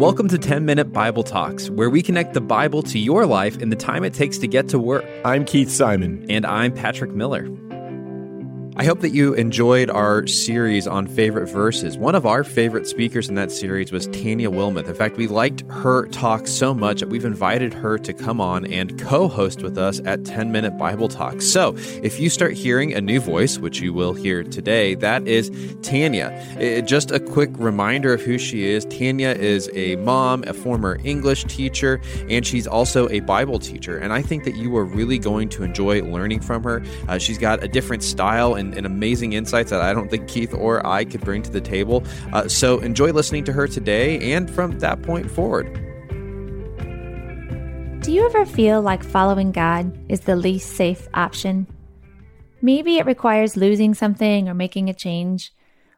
Welcome to 10 Minute Bible Talks, where we connect the Bible to your life in the time it takes to get to work. I'm Keith Simon. And I'm Patrick Miller. I hope that you enjoyed our series on favorite verses. One of our favorite speakers in that series was Tanya Wilmoth. In fact, we liked her talk so much that we've invited her to come on and co host with us at 10 Minute Bible Talk. So if you start hearing a new voice, which you will hear today, that is Tanya. Just a quick reminder of who she is Tanya is a mom, a former English teacher, and she's also a Bible teacher. And I think that you are really going to enjoy learning from her. Uh, she's got a different style and, and, amazing insights that I don't think Keith or I could bring to the table. Uh, so enjoy listening to her today and from that point forward. Do you ever feel like following God is the least safe option? Maybe it requires losing something or making a change.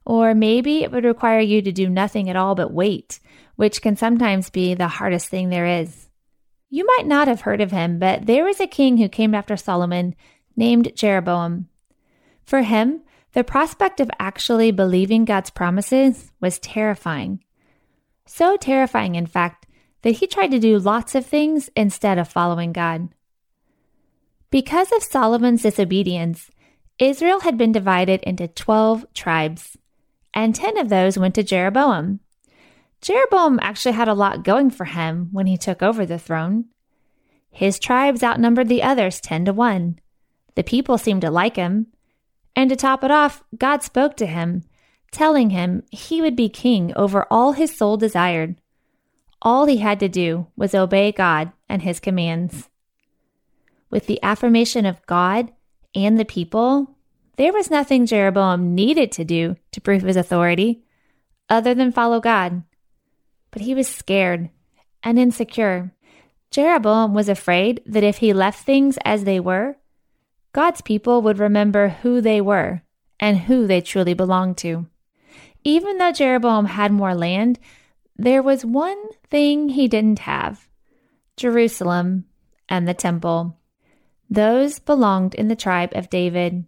Or maybe it would require you to do nothing at all but wait, which can sometimes be the hardest thing there is. You might not have heard of him, but there was a king who came after Solomon named Jeroboam. For him, the prospect of actually believing God's promises was terrifying. So terrifying, in fact, that he tried to do lots of things instead of following God. Because of Solomon's disobedience, Israel had been divided into 12 tribes, and 10 of those went to Jeroboam. Jeroboam actually had a lot going for him when he took over the throne. His tribes outnumbered the others 10 to 1. The people seemed to like him, and to top it off, God spoke to him, telling him he would be king over all his soul desired. All he had to do was obey God and his commands. With the affirmation of God and the people, there was nothing Jeroboam needed to do to prove his authority other than follow God. But he was scared and insecure. Jeroboam was afraid that if he left things as they were, God's people would remember who they were and who they truly belonged to. Even though Jeroboam had more land, there was one thing he didn't have Jerusalem and the temple. Those belonged in the tribe of David.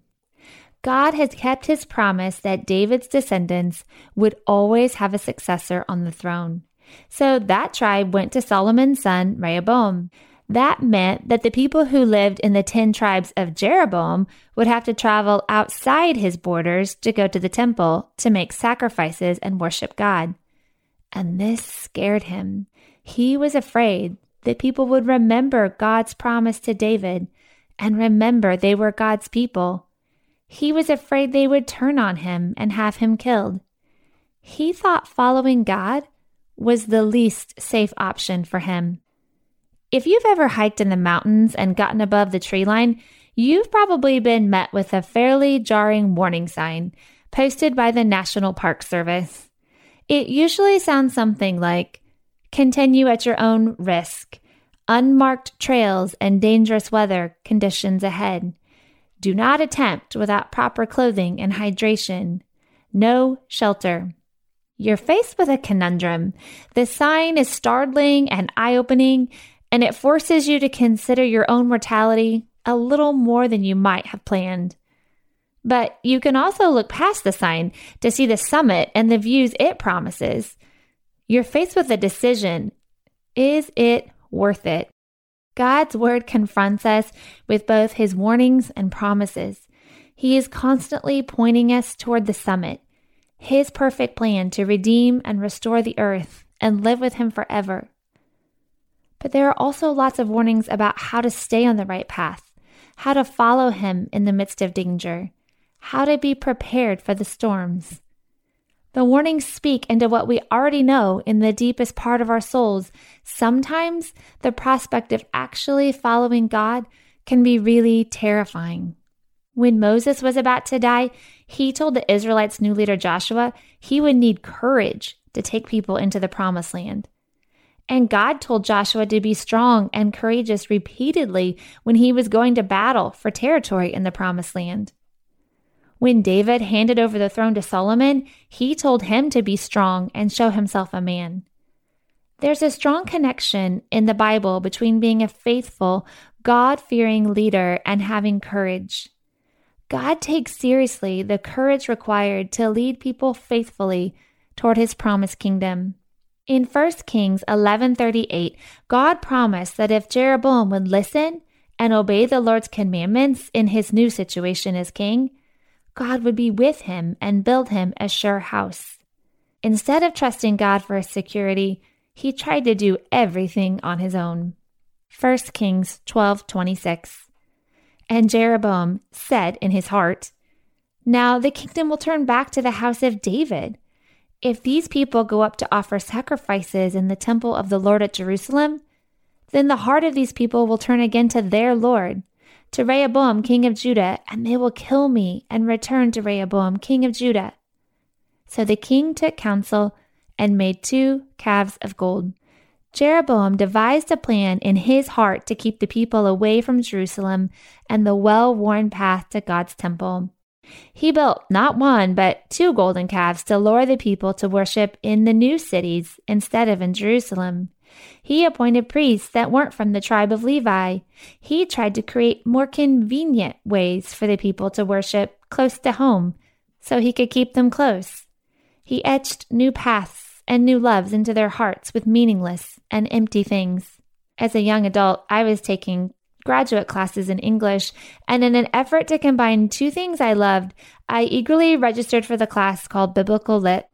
God has kept his promise that David's descendants would always have a successor on the throne. So that tribe went to Solomon's son Rehoboam. That meant that the people who lived in the 10 tribes of Jeroboam would have to travel outside his borders to go to the temple to make sacrifices and worship God. And this scared him. He was afraid that people would remember God's promise to David and remember they were God's people. He was afraid they would turn on him and have him killed. He thought following God was the least safe option for him. If you've ever hiked in the mountains and gotten above the tree line, you've probably been met with a fairly jarring warning sign posted by the National Park Service. It usually sounds something like continue at your own risk, unmarked trails and dangerous weather conditions ahead. Do not attempt without proper clothing and hydration. No shelter. You're faced with a conundrum. The sign is startling and eye opening, and it forces you to consider your own mortality a little more than you might have planned. But you can also look past the sign to see the summit and the views it promises. You're faced with a decision is it worth it? God's word confronts us with both his warnings and promises. He is constantly pointing us toward the summit, his perfect plan to redeem and restore the earth and live with him forever. But there are also lots of warnings about how to stay on the right path, how to follow Him in the midst of danger, how to be prepared for the storms. The warnings speak into what we already know in the deepest part of our souls. Sometimes the prospect of actually following God can be really terrifying. When Moses was about to die, he told the Israelites' new leader Joshua he would need courage to take people into the promised land. And God told Joshua to be strong and courageous repeatedly when he was going to battle for territory in the promised land. When David handed over the throne to Solomon, he told him to be strong and show himself a man. There's a strong connection in the Bible between being a faithful, God fearing leader and having courage. God takes seriously the courage required to lead people faithfully toward his promised kingdom. In 1 Kings 11:38, God promised that if Jeroboam would listen and obey the Lord's commandments in his new situation as king, God would be with him and build him a sure house. Instead of trusting God for his security, he tried to do everything on his own. 1 Kings 12:26. And Jeroboam said in his heart, Now the kingdom will turn back to the house of David if these people go up to offer sacrifices in the temple of the Lord at Jerusalem, then the heart of these people will turn again to their Lord, to Rehoboam, king of Judah, and they will kill me and return to Rehoboam, king of Judah. So the king took counsel and made two calves of gold. Jeroboam devised a plan in his heart to keep the people away from Jerusalem and the well worn path to God's temple. He built not one, but two golden calves to lure the people to worship in the new cities instead of in Jerusalem. He appointed priests that weren't from the tribe of Levi. He tried to create more convenient ways for the people to worship close to home so he could keep them close. He etched new paths and new loves into their hearts with meaningless and empty things. As a young adult, I was taking graduate classes in English, and in an effort to combine two things I loved, I eagerly registered for the class called Biblical Lit.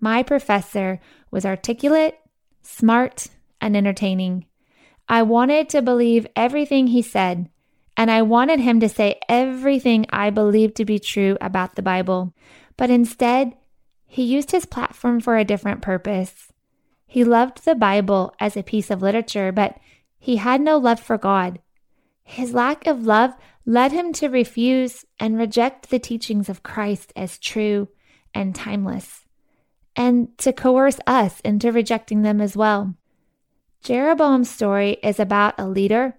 My professor was articulate, smart, and entertaining. I wanted to believe everything he said, and I wanted him to say everything I believed to be true about the Bible. But instead, he used his platform for a different purpose. He loved the Bible as a piece of literature, but he had no love for God. His lack of love led him to refuse and reject the teachings of Christ as true and timeless, and to coerce us into rejecting them as well. Jeroboam's story is about a leader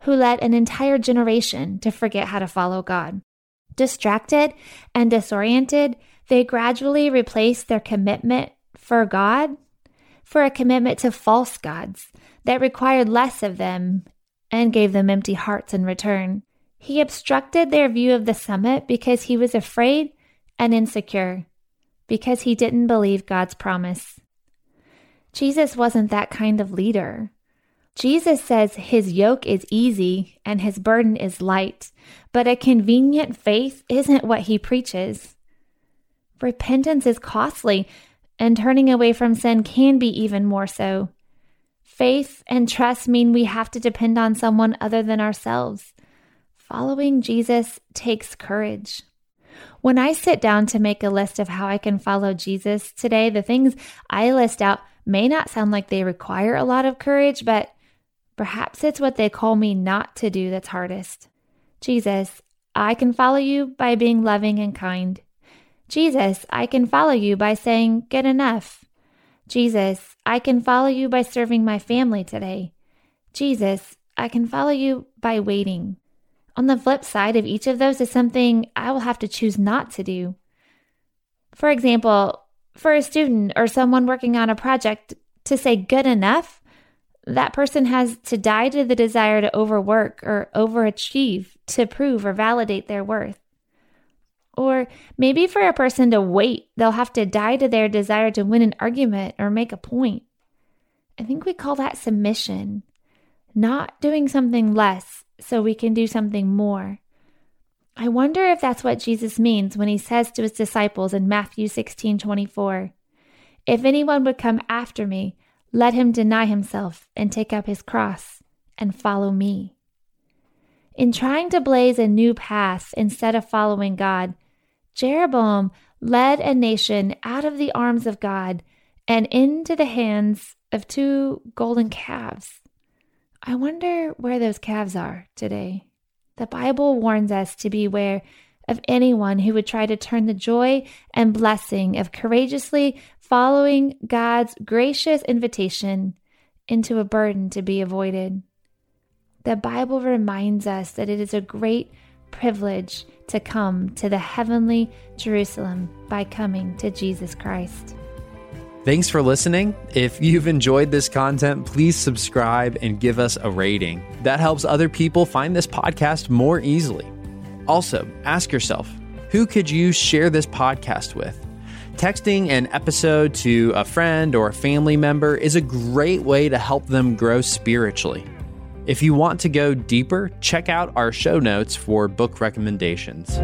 who led an entire generation to forget how to follow God. Distracted and disoriented, they gradually replaced their commitment for God for a commitment to false gods that required less of them and gave them empty hearts in return. He obstructed their view of the summit because he was afraid and insecure, because he didn't believe God's promise. Jesus wasn't that kind of leader. Jesus says his yoke is easy and his burden is light, but a convenient faith isn't what he preaches. Repentance is costly, and turning away from sin can be even more so. Faith and trust mean we have to depend on someone other than ourselves. Following Jesus takes courage. When I sit down to make a list of how I can follow Jesus today, the things I list out may not sound like they require a lot of courage, but perhaps it's what they call me not to do that's hardest. Jesus, I can follow you by being loving and kind. Jesus, I can follow you by saying, good enough. Jesus, I can follow you by serving my family today. Jesus, I can follow you by waiting. On the flip side of each of those is something I will have to choose not to do. For example, for a student or someone working on a project to say good enough, that person has to die to the desire to overwork or overachieve to prove or validate their worth. Or maybe for a person to wait, they'll have to die to their desire to win an argument or make a point. I think we call that submission, not doing something less so we can do something more. I wonder if that's what Jesus means when he says to his disciples in Matthew 16 24, If anyone would come after me, let him deny himself and take up his cross and follow me. In trying to blaze a new path instead of following God, Jeroboam led a nation out of the arms of God and into the hands of two golden calves. I wonder where those calves are today. The Bible warns us to beware of anyone who would try to turn the joy and blessing of courageously following God's gracious invitation into a burden to be avoided. The Bible reminds us that it is a great privilege to come to the heavenly Jerusalem by coming to Jesus Christ. Thanks for listening. If you've enjoyed this content, please subscribe and give us a rating. That helps other people find this podcast more easily. Also, ask yourself who could you share this podcast with? Texting an episode to a friend or a family member is a great way to help them grow spiritually. If you want to go deeper, check out our show notes for book recommendations.